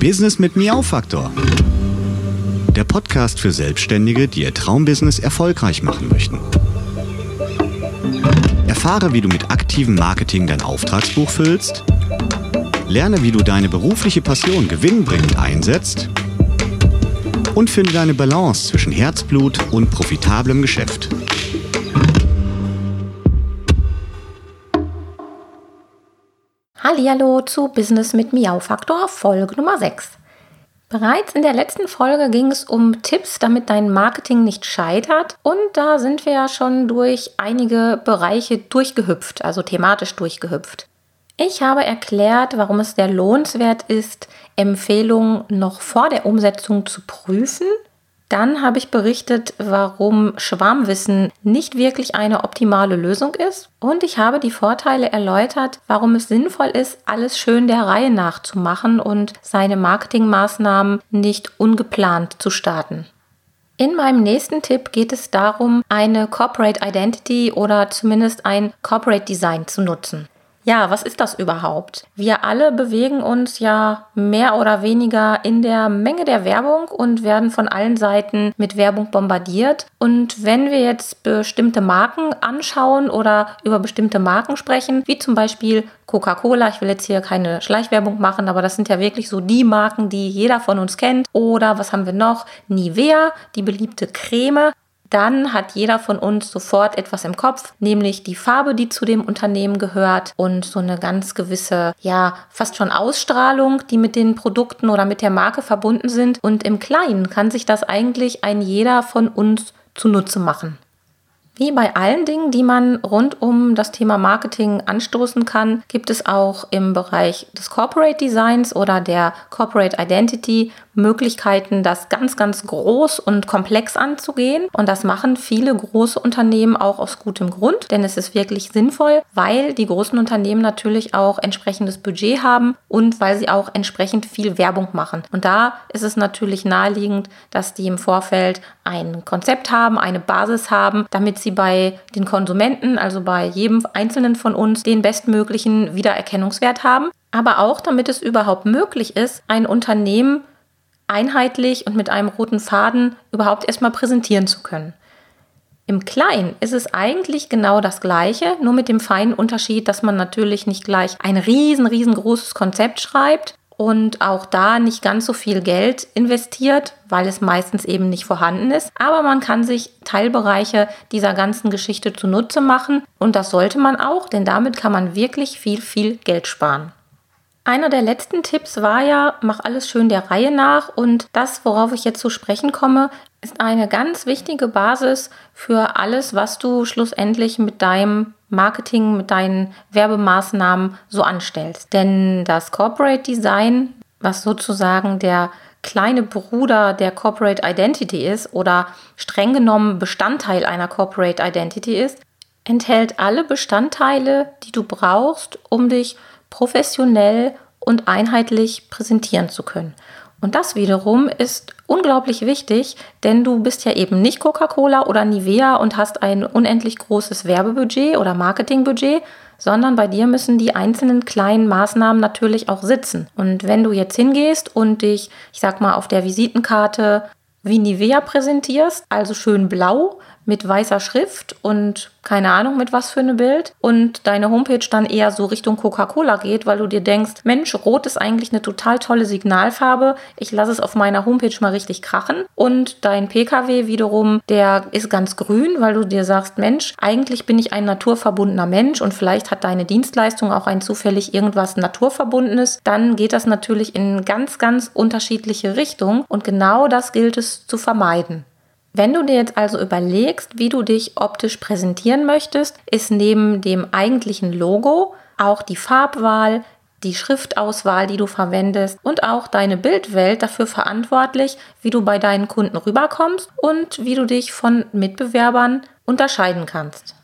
Business mit Miau-Faktor. Der Podcast für Selbstständige, die ihr Traumbusiness erfolgreich machen möchten. Erfahre, wie du mit aktivem Marketing dein Auftragsbuch füllst. Lerne, wie du deine berufliche Passion gewinnbringend einsetzt. Und finde deine Balance zwischen Herzblut und profitablem Geschäft. Hallihallo zu Business mit Miau Faktor Folge Nummer 6. Bereits in der letzten Folge ging es um Tipps, damit dein Marketing nicht scheitert. Und da sind wir ja schon durch einige Bereiche durchgehüpft, also thematisch durchgehüpft. Ich habe erklärt, warum es sehr lohnenswert ist, Empfehlungen noch vor der Umsetzung zu prüfen dann habe ich berichtet, warum Schwarmwissen nicht wirklich eine optimale Lösung ist. Und ich habe die Vorteile erläutert, warum es sinnvoll ist, alles schön der Reihe nach zu machen und seine Marketingmaßnahmen nicht ungeplant zu starten. In meinem nächsten Tipp geht es darum, eine Corporate Identity oder zumindest ein Corporate Design zu nutzen. Ja, was ist das überhaupt? Wir alle bewegen uns ja mehr oder weniger in der Menge der Werbung und werden von allen Seiten mit Werbung bombardiert. Und wenn wir jetzt bestimmte Marken anschauen oder über bestimmte Marken sprechen, wie zum Beispiel Coca-Cola, ich will jetzt hier keine Schleichwerbung machen, aber das sind ja wirklich so die Marken, die jeder von uns kennt. Oder was haben wir noch? Nivea, die beliebte Creme dann hat jeder von uns sofort etwas im Kopf, nämlich die Farbe, die zu dem Unternehmen gehört und so eine ganz gewisse, ja, fast schon Ausstrahlung, die mit den Produkten oder mit der Marke verbunden sind. Und im Kleinen kann sich das eigentlich ein jeder von uns zunutze machen. Wie bei allen Dingen, die man rund um das Thema Marketing anstoßen kann, gibt es auch im Bereich des Corporate Designs oder der Corporate Identity Möglichkeiten, das ganz, ganz groß und komplex anzugehen. Und das machen viele große Unternehmen auch aus gutem Grund, denn es ist wirklich sinnvoll, weil die großen Unternehmen natürlich auch entsprechendes Budget haben und weil sie auch entsprechend viel Werbung machen. Und da ist es natürlich naheliegend, dass die im Vorfeld ein Konzept haben, eine Basis haben, damit sie bei den Konsumenten, also bei jedem Einzelnen von uns, den bestmöglichen Wiedererkennungswert haben. Aber auch, damit es überhaupt möglich ist, ein Unternehmen einheitlich und mit einem roten Faden überhaupt erstmal präsentieren zu können. Im Kleinen ist es eigentlich genau das Gleiche, nur mit dem feinen Unterschied, dass man natürlich nicht gleich ein riesen, riesengroßes Konzept schreibt und auch da nicht ganz so viel Geld investiert, weil es meistens eben nicht vorhanden ist. Aber man kann sich Teilbereiche dieser ganzen Geschichte zunutze machen und das sollte man auch, denn damit kann man wirklich viel, viel Geld sparen. Einer der letzten Tipps war ja, mach alles schön der Reihe nach und das, worauf ich jetzt zu sprechen komme, ist eine ganz wichtige Basis für alles, was du schlussendlich mit deinem Marketing, mit deinen Werbemaßnahmen so anstellst. Denn das Corporate Design, was sozusagen der kleine Bruder der Corporate Identity ist oder streng genommen Bestandteil einer Corporate Identity ist, enthält alle Bestandteile, die du brauchst, um dich professionell und einheitlich präsentieren zu können. Und das wiederum ist unglaublich wichtig, denn du bist ja eben nicht Coca-Cola oder Nivea und hast ein unendlich großes Werbebudget oder Marketingbudget, sondern bei dir müssen die einzelnen kleinen Maßnahmen natürlich auch sitzen. Und wenn du jetzt hingehst und dich, ich sag mal, auf der Visitenkarte wie Nivea präsentierst, also schön blau, mit weißer Schrift und keine Ahnung mit was für eine Bild und deine Homepage dann eher so Richtung Coca-Cola geht, weil du dir denkst, Mensch, rot ist eigentlich eine total tolle Signalfarbe. Ich lasse es auf meiner Homepage mal richtig krachen und dein PKW wiederum, der ist ganz grün, weil du dir sagst, Mensch, eigentlich bin ich ein naturverbundener Mensch und vielleicht hat deine Dienstleistung auch ein zufällig irgendwas naturverbundenes, dann geht das natürlich in ganz ganz unterschiedliche Richtungen und genau das gilt es zu vermeiden. Wenn du dir jetzt also überlegst, wie du dich optisch präsentieren möchtest, ist neben dem eigentlichen Logo auch die Farbwahl, die Schriftauswahl, die du verwendest und auch deine Bildwelt dafür verantwortlich, wie du bei deinen Kunden rüberkommst und wie du dich von Mitbewerbern unterscheiden kannst.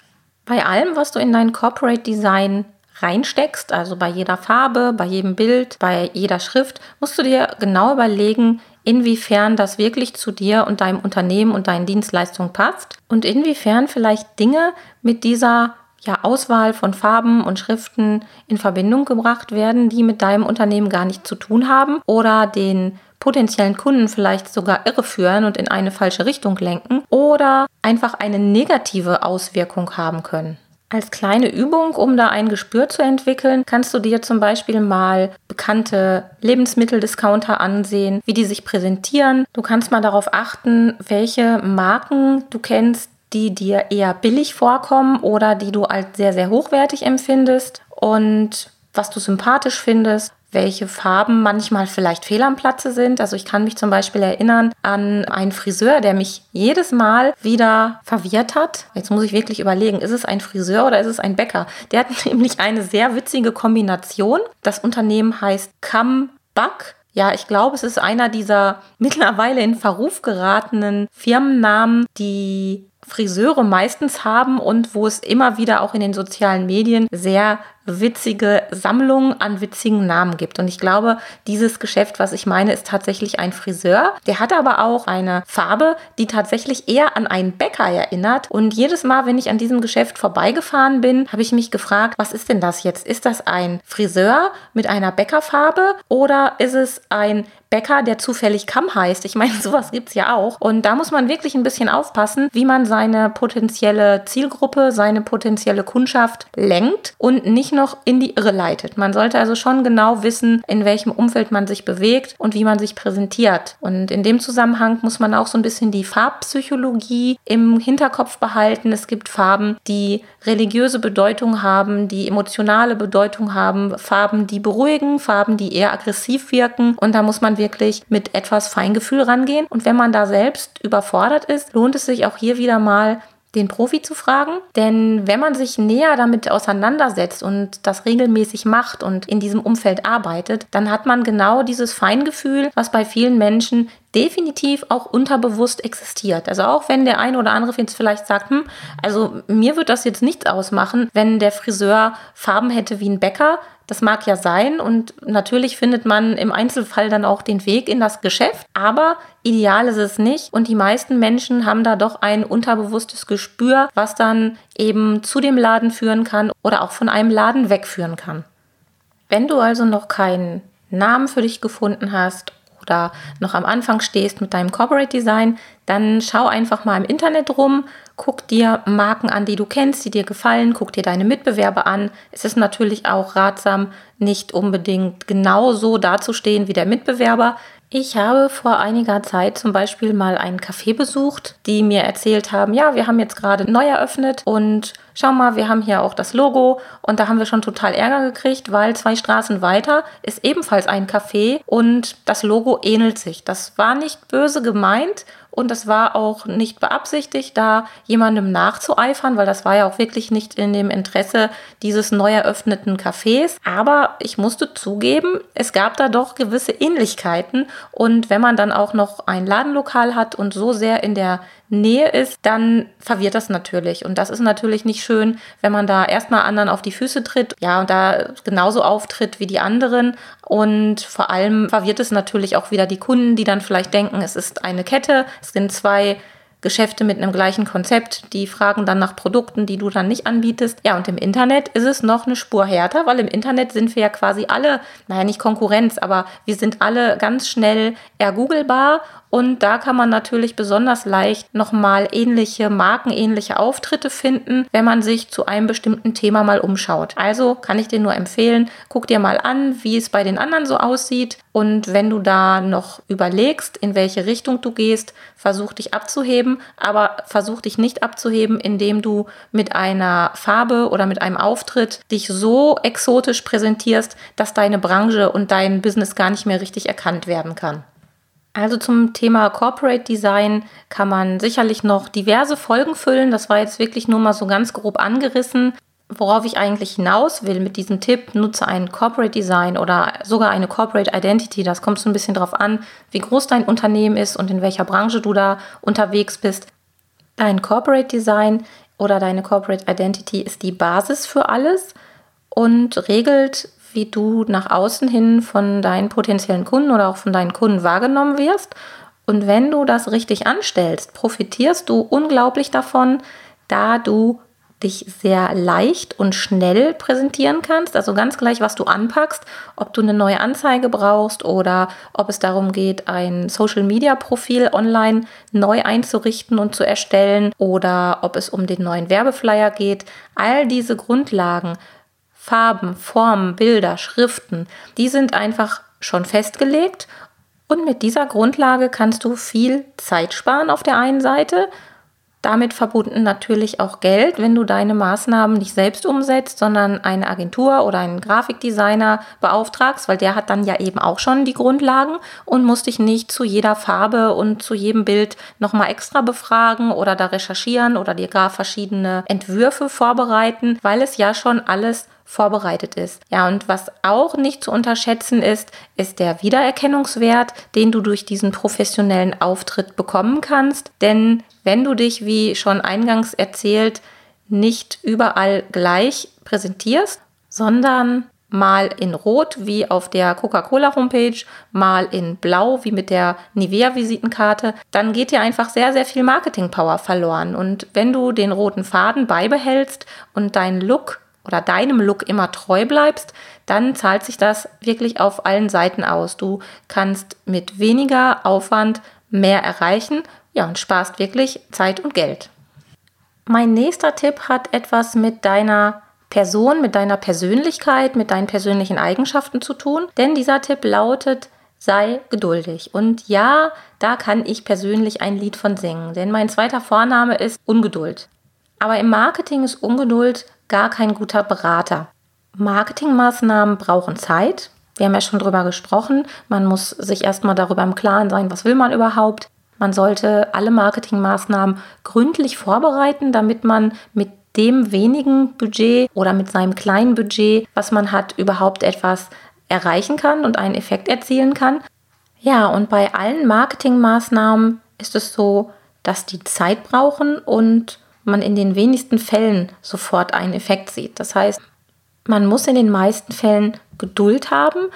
Bei allem, was du in dein Corporate Design reinsteckst, also bei jeder Farbe, bei jedem Bild, bei jeder Schrift, musst du dir genau überlegen, inwiefern das wirklich zu dir und deinem Unternehmen und deinen Dienstleistungen passt und inwiefern vielleicht Dinge mit dieser ja, Auswahl von Farben und Schriften in Verbindung gebracht werden, die mit deinem Unternehmen gar nichts zu tun haben oder den potenziellen Kunden vielleicht sogar irreführen und in eine falsche Richtung lenken oder einfach eine negative Auswirkung haben können. Als kleine Übung, um da ein Gespür zu entwickeln, kannst du dir zum Beispiel mal bekannte Lebensmitteldiscounter ansehen, wie die sich präsentieren. Du kannst mal darauf achten, welche Marken du kennst, die dir eher billig vorkommen oder die du als sehr, sehr hochwertig empfindest und was du sympathisch findest welche Farben manchmal vielleicht fehl am Platze sind. Also ich kann mich zum Beispiel erinnern an einen Friseur, der mich jedes Mal wieder verwirrt hat. Jetzt muss ich wirklich überlegen, ist es ein Friseur oder ist es ein Bäcker? Der hat nämlich eine sehr witzige Kombination. Das Unternehmen heißt Come Buck. Ja, ich glaube, es ist einer dieser mittlerweile in Verruf geratenen Firmennamen, die Friseure meistens haben und wo es immer wieder auch in den sozialen Medien sehr witzige Sammlung an witzigen Namen gibt. Und ich glaube, dieses Geschäft, was ich meine, ist tatsächlich ein Friseur. Der hat aber auch eine Farbe, die tatsächlich eher an einen Bäcker erinnert. Und jedes Mal, wenn ich an diesem Geschäft vorbeigefahren bin, habe ich mich gefragt, was ist denn das jetzt? Ist das ein Friseur mit einer Bäckerfarbe oder ist es ein Bäcker, der zufällig Kamm heißt. Ich meine, sowas gibt es ja auch. Und da muss man wirklich ein bisschen aufpassen, wie man seine potenzielle Zielgruppe, seine potenzielle Kundschaft lenkt und nicht noch in die Irre leitet. Man sollte also schon genau wissen, in welchem Umfeld man sich bewegt und wie man sich präsentiert. Und in dem Zusammenhang muss man auch so ein bisschen die Farbpsychologie im Hinterkopf behalten. Es gibt Farben, die religiöse Bedeutung haben, die emotionale Bedeutung haben, Farben, die beruhigen, Farben, die eher aggressiv wirken. Und da muss man wirklich mit etwas Feingefühl rangehen. Und wenn man da selbst überfordert ist, lohnt es sich auch hier wieder mal den Profi zu fragen. Denn wenn man sich näher damit auseinandersetzt und das regelmäßig macht und in diesem Umfeld arbeitet, dann hat man genau dieses Feingefühl, was bei vielen Menschen definitiv auch unterbewusst existiert. Also auch wenn der eine oder andere vielleicht sagt, hm, also mir wird das jetzt nichts ausmachen, wenn der Friseur Farben hätte wie ein Bäcker, das mag ja sein und natürlich findet man im Einzelfall dann auch den Weg in das Geschäft, aber ideal ist es nicht und die meisten Menschen haben da doch ein unterbewusstes Gespür, was dann eben zu dem Laden führen kann oder auch von einem Laden wegführen kann. Wenn du also noch keinen Namen für dich gefunden hast oder noch am Anfang stehst mit deinem Corporate Design, dann schau einfach mal im Internet rum, guck dir Marken an, die du kennst, die dir gefallen, guck dir deine Mitbewerber an. Es ist natürlich auch ratsam, nicht unbedingt genau so dazustehen wie der Mitbewerber. Ich habe vor einiger Zeit zum Beispiel mal einen Café besucht, die mir erzählt haben, ja, wir haben jetzt gerade neu eröffnet und schau mal, wir haben hier auch das Logo und da haben wir schon total Ärger gekriegt, weil zwei Straßen weiter ist ebenfalls ein Café und das Logo ähnelt sich. Das war nicht böse gemeint und das war auch nicht beabsichtigt, da jemandem nachzueifern, weil das war ja auch wirklich nicht in dem Interesse dieses neu eröffneten Cafés. Aber ich musste zugeben, es gab da doch gewisse Ähnlichkeiten. Und wenn man dann auch noch ein Ladenlokal hat und so sehr in der Nähe ist, dann verwirrt das natürlich. Und das ist natürlich nicht schön, wenn man da erstmal anderen auf die Füße tritt, ja, und da genauso auftritt wie die anderen. Und vor allem verwirrt es natürlich auch wieder die Kunden, die dann vielleicht denken, es ist eine Kette, es sind zwei Geschäfte mit einem gleichen Konzept, die fragen dann nach Produkten, die du dann nicht anbietest. Ja, und im Internet ist es noch eine Spur härter, weil im Internet sind wir ja quasi alle, naja, nicht Konkurrenz, aber wir sind alle ganz schnell ergooglebar und da kann man natürlich besonders leicht nochmal ähnliche Marken, ähnliche Auftritte finden, wenn man sich zu einem bestimmten Thema mal umschaut. Also kann ich dir nur empfehlen, guck dir mal an, wie es bei den anderen so aussieht. Und wenn du da noch überlegst, in welche Richtung du gehst, versuch dich abzuheben, aber versuch dich nicht abzuheben, indem du mit einer Farbe oder mit einem Auftritt dich so exotisch präsentierst, dass deine Branche und dein Business gar nicht mehr richtig erkannt werden kann. Also zum Thema Corporate Design kann man sicherlich noch diverse Folgen füllen. Das war jetzt wirklich nur mal so ganz grob angerissen. Worauf ich eigentlich hinaus will mit diesem Tipp, nutze ein Corporate Design oder sogar eine Corporate Identity. Das kommt so ein bisschen darauf an, wie groß dein Unternehmen ist und in welcher Branche du da unterwegs bist. Dein Corporate Design oder deine Corporate Identity ist die Basis für alles und regelt, wie du nach außen hin von deinen potenziellen Kunden oder auch von deinen Kunden wahrgenommen wirst. Und wenn du das richtig anstellst, profitierst du unglaublich davon, da du dich sehr leicht und schnell präsentieren kannst. Also ganz gleich, was du anpackst, ob du eine neue Anzeige brauchst oder ob es darum geht, ein Social-Media-Profil online neu einzurichten und zu erstellen oder ob es um den neuen Werbeflyer geht. All diese Grundlagen, Farben, Formen, Bilder, Schriften, die sind einfach schon festgelegt und mit dieser Grundlage kannst du viel Zeit sparen auf der einen Seite damit verbunden natürlich auch Geld, wenn du deine Maßnahmen nicht selbst umsetzt, sondern eine Agentur oder einen Grafikdesigner beauftragst, weil der hat dann ja eben auch schon die Grundlagen und muss dich nicht zu jeder Farbe und zu jedem Bild nochmal extra befragen oder da recherchieren oder dir gar verschiedene Entwürfe vorbereiten, weil es ja schon alles vorbereitet ist. Ja, und was auch nicht zu unterschätzen ist, ist der Wiedererkennungswert, den du durch diesen professionellen Auftritt bekommen kannst. Denn wenn du dich, wie schon eingangs erzählt, nicht überall gleich präsentierst, sondern mal in Rot wie auf der Coca-Cola-Homepage, mal in Blau wie mit der Nivea-Visitenkarte, dann geht dir einfach sehr, sehr viel Marketing-Power verloren. Und wenn du den roten Faden beibehältst und deinen Look oder deinem Look immer treu bleibst, dann zahlt sich das wirklich auf allen Seiten aus. Du kannst mit weniger Aufwand mehr erreichen, ja, und sparst wirklich Zeit und Geld. Mein nächster Tipp hat etwas mit deiner Person, mit deiner Persönlichkeit, mit deinen persönlichen Eigenschaften zu tun, denn dieser Tipp lautet, sei geduldig. Und ja, da kann ich persönlich ein Lied von singen, denn mein zweiter Vorname ist Ungeduld. Aber im Marketing ist Ungeduld gar kein guter Berater. Marketingmaßnahmen brauchen Zeit. Wir haben ja schon drüber gesprochen. Man muss sich erstmal darüber im Klaren sein, was will man überhaupt. Man sollte alle Marketingmaßnahmen gründlich vorbereiten, damit man mit dem wenigen Budget oder mit seinem kleinen Budget, was man hat, überhaupt etwas erreichen kann und einen Effekt erzielen kann. Ja, und bei allen Marketingmaßnahmen ist es so, dass die Zeit brauchen und man in den wenigsten Fällen sofort einen Effekt sieht. Das heißt, man muss in den meisten Fällen Geduld haben,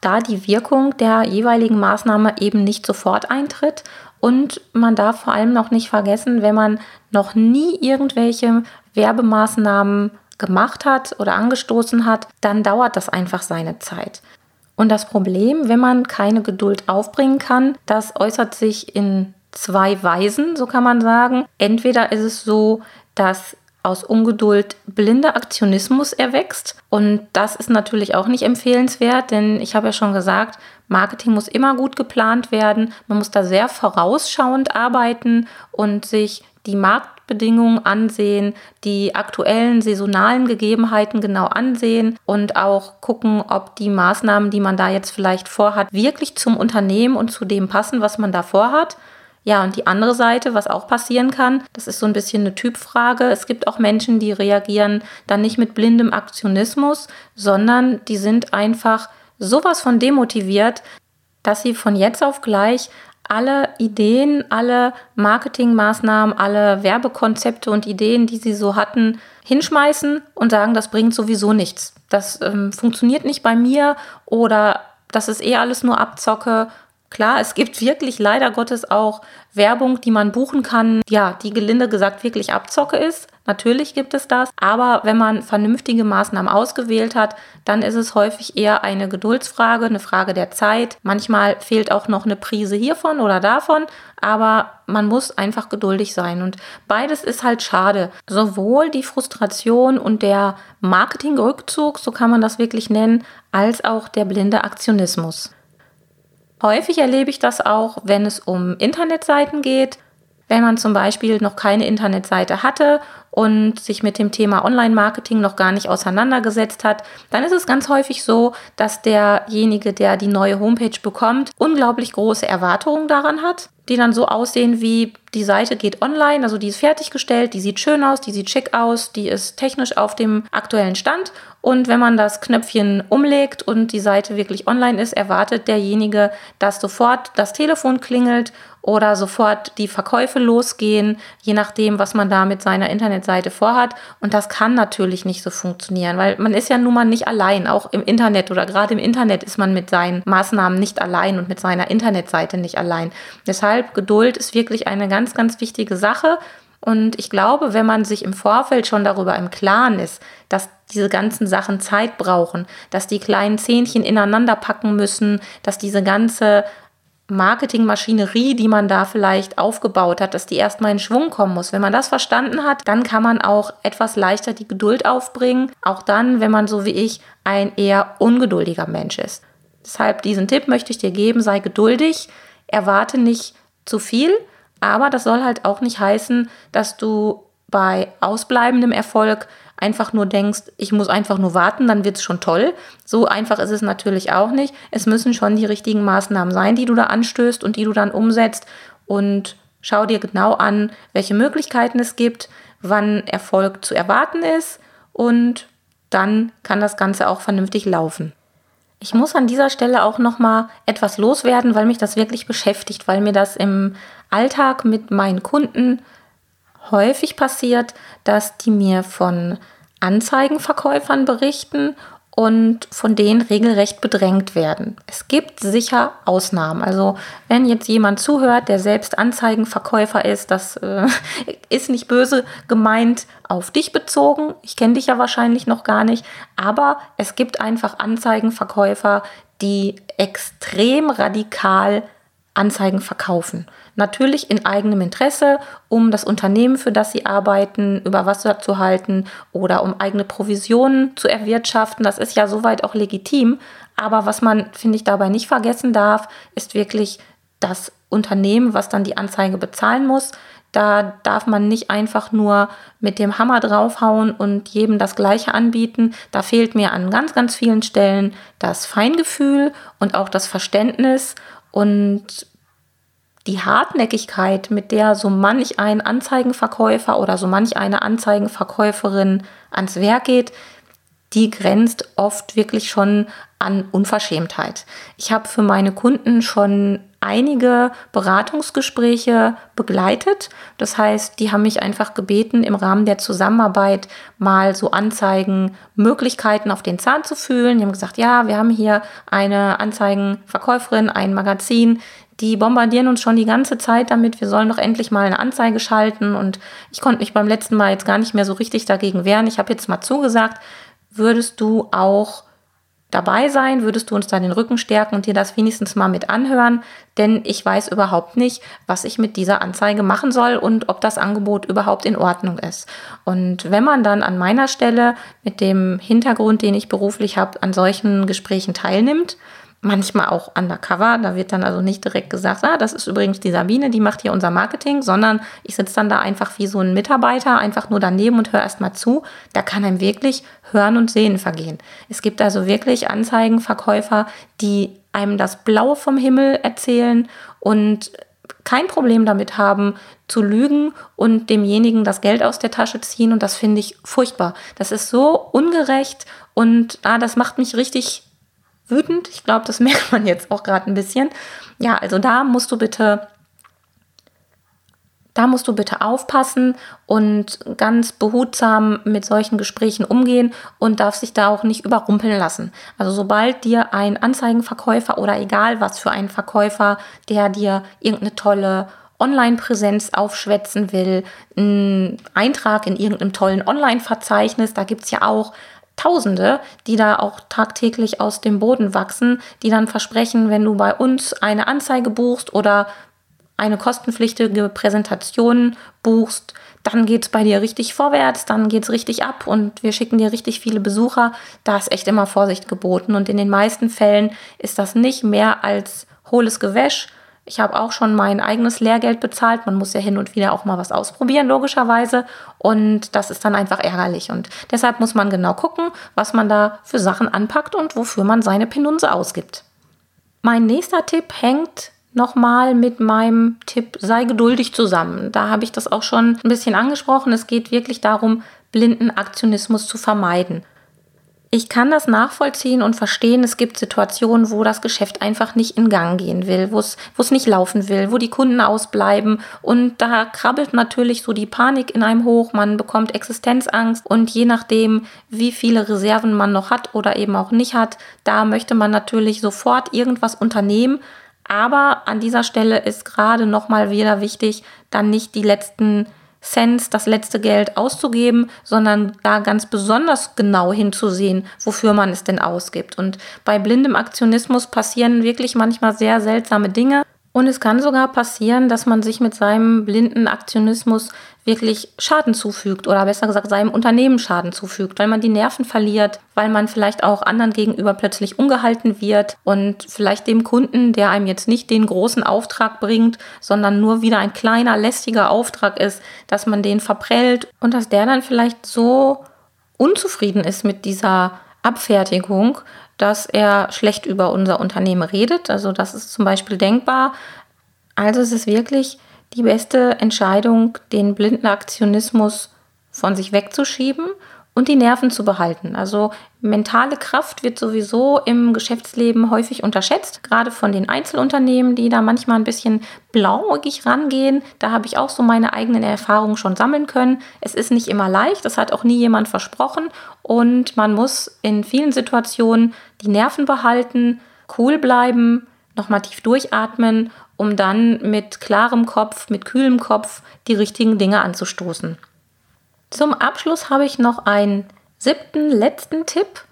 da die Wirkung der jeweiligen Maßnahme eben nicht sofort eintritt. Und man darf vor allem noch nicht vergessen, wenn man noch nie irgendwelche Werbemaßnahmen gemacht hat oder angestoßen hat, dann dauert das einfach seine Zeit. Und das Problem, wenn man keine Geduld aufbringen kann, das äußert sich in zwei Weisen, so kann man sagen. Entweder ist es so, dass aus Ungeduld blinder Aktionismus erwächst. Und das ist natürlich auch nicht empfehlenswert, denn ich habe ja schon gesagt, Marketing muss immer gut geplant werden. Man muss da sehr vorausschauend arbeiten und sich die Marktbedingungen ansehen, die aktuellen saisonalen Gegebenheiten genau ansehen und auch gucken, ob die Maßnahmen, die man da jetzt vielleicht vorhat, wirklich zum Unternehmen und zu dem passen, was man da vorhat. Ja, und die andere Seite, was auch passieren kann, das ist so ein bisschen eine Typfrage. Es gibt auch Menschen, die reagieren dann nicht mit blindem Aktionismus, sondern die sind einfach sowas von demotiviert, dass sie von jetzt auf gleich alle Ideen, alle Marketingmaßnahmen, alle Werbekonzepte und Ideen, die sie so hatten, hinschmeißen und sagen, das bringt sowieso nichts. Das ähm, funktioniert nicht bei mir oder das ist eh alles nur Abzocke Klar, es gibt wirklich leider Gottes auch Werbung, die man buchen kann, ja, die gelinde gesagt wirklich Abzocke ist. Natürlich gibt es das, aber wenn man vernünftige Maßnahmen ausgewählt hat, dann ist es häufig eher eine Geduldsfrage, eine Frage der Zeit. Manchmal fehlt auch noch eine Prise hiervon oder davon, aber man muss einfach geduldig sein und beides ist halt schade. Sowohl die Frustration und der Marketingrückzug, so kann man das wirklich nennen, als auch der blinde Aktionismus. Häufig erlebe ich das auch, wenn es um Internetseiten geht. Wenn man zum Beispiel noch keine Internetseite hatte und sich mit dem Thema Online-Marketing noch gar nicht auseinandergesetzt hat, dann ist es ganz häufig so, dass derjenige, der die neue Homepage bekommt, unglaublich große Erwartungen daran hat, die dann so aussehen wie die Seite geht online, also die ist fertiggestellt, die sieht schön aus, die sieht schick aus, die ist technisch auf dem aktuellen Stand. Und wenn man das Knöpfchen umlegt und die Seite wirklich online ist, erwartet derjenige, dass sofort das Telefon klingelt oder sofort die Verkäufe losgehen, je nachdem, was man da mit seiner Internetseite vorhat. Und das kann natürlich nicht so funktionieren, weil man ist ja nun mal nicht allein. Auch im Internet oder gerade im Internet ist man mit seinen Maßnahmen nicht allein und mit seiner Internetseite nicht allein. Deshalb Geduld ist wirklich eine ganz ganz, ganz wichtige Sache. Und ich glaube, wenn man sich im Vorfeld schon darüber im Klaren ist, dass diese ganzen Sachen Zeit brauchen, dass die kleinen Zähnchen ineinander packen müssen, dass diese ganze Marketingmaschinerie, die man da vielleicht aufgebaut hat, dass die erstmal in Schwung kommen muss. Wenn man das verstanden hat, dann kann man auch etwas leichter die Geduld aufbringen. Auch dann, wenn man so wie ich ein eher ungeduldiger Mensch ist. Deshalb diesen Tipp möchte ich dir geben, sei geduldig, erwarte nicht zu viel, aber das soll halt auch nicht heißen, dass du bei ausbleibendem Erfolg einfach nur denkst, ich muss einfach nur warten, dann wird es schon toll. So einfach ist es natürlich auch nicht. Es müssen schon die richtigen Maßnahmen sein, die du da anstößt und die du dann umsetzt. Und schau dir genau an, welche Möglichkeiten es gibt, wann Erfolg zu erwarten ist und dann kann das Ganze auch vernünftig laufen. Ich muss an dieser Stelle auch noch mal etwas loswerden, weil mich das wirklich beschäftigt, weil mir das im Alltag mit meinen Kunden häufig passiert, dass die mir von Anzeigenverkäufern berichten und von denen regelrecht bedrängt werden. Es gibt sicher Ausnahmen. Also wenn jetzt jemand zuhört, der selbst Anzeigenverkäufer ist, das äh, ist nicht böse gemeint auf dich bezogen. Ich kenne dich ja wahrscheinlich noch gar nicht. Aber es gibt einfach Anzeigenverkäufer, die extrem radikal Anzeigen verkaufen. Natürlich in eigenem Interesse, um das Unternehmen, für das sie arbeiten, über Wasser zu halten oder um eigene Provisionen zu erwirtschaften. Das ist ja soweit auch legitim. Aber was man, finde ich, dabei nicht vergessen darf, ist wirklich das Unternehmen, was dann die Anzeige bezahlen muss. Da darf man nicht einfach nur mit dem Hammer draufhauen und jedem das Gleiche anbieten. Da fehlt mir an ganz, ganz vielen Stellen das Feingefühl und auch das Verständnis und die Hartnäckigkeit, mit der so manch ein Anzeigenverkäufer oder so manch eine Anzeigenverkäuferin ans Werk geht, die grenzt oft wirklich schon an Unverschämtheit. Ich habe für meine Kunden schon einige Beratungsgespräche begleitet. Das heißt, die haben mich einfach gebeten, im Rahmen der Zusammenarbeit mal so Anzeigen, Möglichkeiten auf den Zahn zu fühlen. Die haben gesagt, ja, wir haben hier eine Anzeigenverkäuferin, ein Magazin, die bombardieren uns schon die ganze Zeit damit, wir sollen doch endlich mal eine Anzeige schalten. Und ich konnte mich beim letzten Mal jetzt gar nicht mehr so richtig dagegen wehren. Ich habe jetzt mal zugesagt, würdest du auch dabei sein? Würdest du uns da den Rücken stärken und dir das wenigstens mal mit anhören? Denn ich weiß überhaupt nicht, was ich mit dieser Anzeige machen soll und ob das Angebot überhaupt in Ordnung ist. Und wenn man dann an meiner Stelle mit dem Hintergrund, den ich beruflich habe, an solchen Gesprächen teilnimmt, manchmal auch undercover. Da wird dann also nicht direkt gesagt, ah, das ist übrigens die Sabine, die macht hier unser Marketing, sondern ich sitze dann da einfach wie so ein Mitarbeiter, einfach nur daneben und höre erstmal zu. Da kann einem wirklich Hören und Sehen vergehen. Es gibt also wirklich Anzeigenverkäufer, die einem das Blaue vom Himmel erzählen und kein Problem damit haben, zu lügen und demjenigen das Geld aus der Tasche ziehen. Und das finde ich furchtbar. Das ist so ungerecht und ah, das macht mich richtig wütend. Ich glaube, das merkt man jetzt auch gerade ein bisschen. Ja, also da musst du bitte da musst du bitte aufpassen und ganz behutsam mit solchen Gesprächen umgehen und darfst dich da auch nicht überrumpeln lassen. Also sobald dir ein Anzeigenverkäufer oder egal was für ein Verkäufer, der dir irgendeine tolle Online-Präsenz aufschwätzen will, ein Eintrag in irgendeinem tollen Online-Verzeichnis, da gibt es ja auch Tausende, die da auch tagtäglich aus dem Boden wachsen, die dann versprechen, wenn du bei uns eine Anzeige buchst oder eine kostenpflichtige Präsentation buchst, dann geht es bei dir richtig vorwärts, dann geht es richtig ab und wir schicken dir richtig viele Besucher. Da ist echt immer Vorsicht geboten und in den meisten Fällen ist das nicht mehr als hohles Gewäsch ich habe auch schon mein eigenes Lehrgeld bezahlt. Man muss ja hin und wieder auch mal was ausprobieren, logischerweise. Und das ist dann einfach ärgerlich. Und deshalb muss man genau gucken, was man da für Sachen anpackt und wofür man seine Penunse ausgibt. Mein nächster Tipp hängt nochmal mit meinem Tipp sei geduldig zusammen. Da habe ich das auch schon ein bisschen angesprochen. Es geht wirklich darum, blinden Aktionismus zu vermeiden. Ich kann das nachvollziehen und verstehen. Es gibt Situationen, wo das Geschäft einfach nicht in Gang gehen will, wo es, nicht laufen will, wo die Kunden ausbleiben. Und da krabbelt natürlich so die Panik in einem hoch. Man bekommt Existenzangst. Und je nachdem, wie viele Reserven man noch hat oder eben auch nicht hat, da möchte man natürlich sofort irgendwas unternehmen. Aber an dieser Stelle ist gerade nochmal wieder wichtig, dann nicht die letzten Cents das letzte Geld auszugeben, sondern da ganz besonders genau hinzusehen, wofür man es denn ausgibt. Und bei blindem Aktionismus passieren wirklich manchmal sehr seltsame Dinge. Und es kann sogar passieren, dass man sich mit seinem blinden Aktionismus wirklich Schaden zufügt oder besser gesagt seinem Unternehmen Schaden zufügt, weil man die Nerven verliert, weil man vielleicht auch anderen gegenüber plötzlich ungehalten wird und vielleicht dem Kunden, der einem jetzt nicht den großen Auftrag bringt, sondern nur wieder ein kleiner lästiger Auftrag ist, dass man den verprellt und dass der dann vielleicht so unzufrieden ist mit dieser Abfertigung, dass er schlecht über unser Unternehmen redet. Also das ist zum Beispiel denkbar. Also es ist wirklich die beste Entscheidung, den blinden Aktionismus von sich wegzuschieben und die Nerven zu behalten. Also mentale Kraft wird sowieso im Geschäftsleben häufig unterschätzt, gerade von den Einzelunternehmen, die da manchmal ein bisschen blauäugig rangehen. Da habe ich auch so meine eigenen Erfahrungen schon sammeln können. Es ist nicht immer leicht, das hat auch nie jemand versprochen und man muss in vielen Situationen die Nerven behalten, cool bleiben, nochmal tief durchatmen, um dann mit klarem Kopf, mit kühlem Kopf die richtigen Dinge anzustoßen. Zum Abschluss habe ich noch einen siebten, letzten Tipp.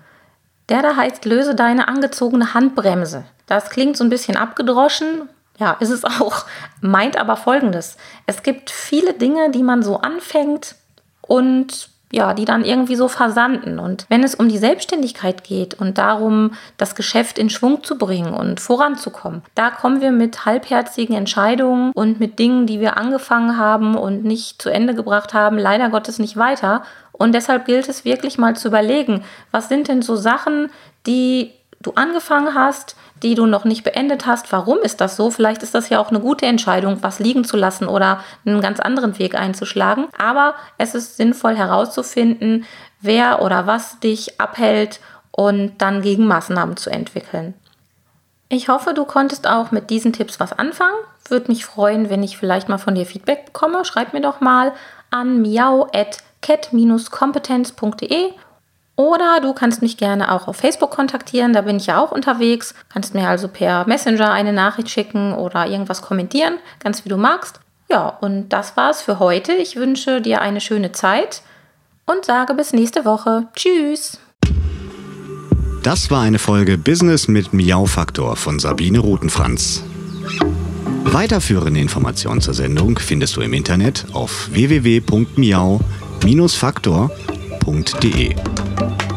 Der da heißt, löse deine angezogene Handbremse. Das klingt so ein bisschen abgedroschen. Ja, ist es auch. Meint aber folgendes. Es gibt viele Dinge, die man so anfängt und ja, die dann irgendwie so versanden. Und wenn es um die Selbstständigkeit geht und darum, das Geschäft in Schwung zu bringen und voranzukommen, da kommen wir mit halbherzigen Entscheidungen und mit Dingen, die wir angefangen haben und nicht zu Ende gebracht haben, leider Gottes nicht weiter. Und deshalb gilt es wirklich mal zu überlegen, was sind denn so Sachen, die du angefangen hast, die du noch nicht beendet hast. Warum ist das so? Vielleicht ist das ja auch eine gute Entscheidung, was liegen zu lassen oder einen ganz anderen Weg einzuschlagen. Aber es ist sinnvoll herauszufinden, wer oder was dich abhält und dann gegen Maßnahmen zu entwickeln. Ich hoffe, du konntest auch mit diesen Tipps was anfangen. Würde mich freuen, wenn ich vielleicht mal von dir Feedback bekomme. Schreib mir doch mal an miau.cat-kompetenz.de oder du kannst mich gerne auch auf Facebook kontaktieren, da bin ich ja auch unterwegs. Kannst mir also per Messenger eine Nachricht schicken oder irgendwas kommentieren, ganz wie du magst. Ja, und das war's für heute. Ich wünsche dir eine schöne Zeit und sage bis nächste Woche. Tschüss. Das war eine Folge Business mit Miau Faktor von Sabine Rutenfranz. Weiterführende Informationen zur Sendung findest du im Internet auf www.miau-faktor.de.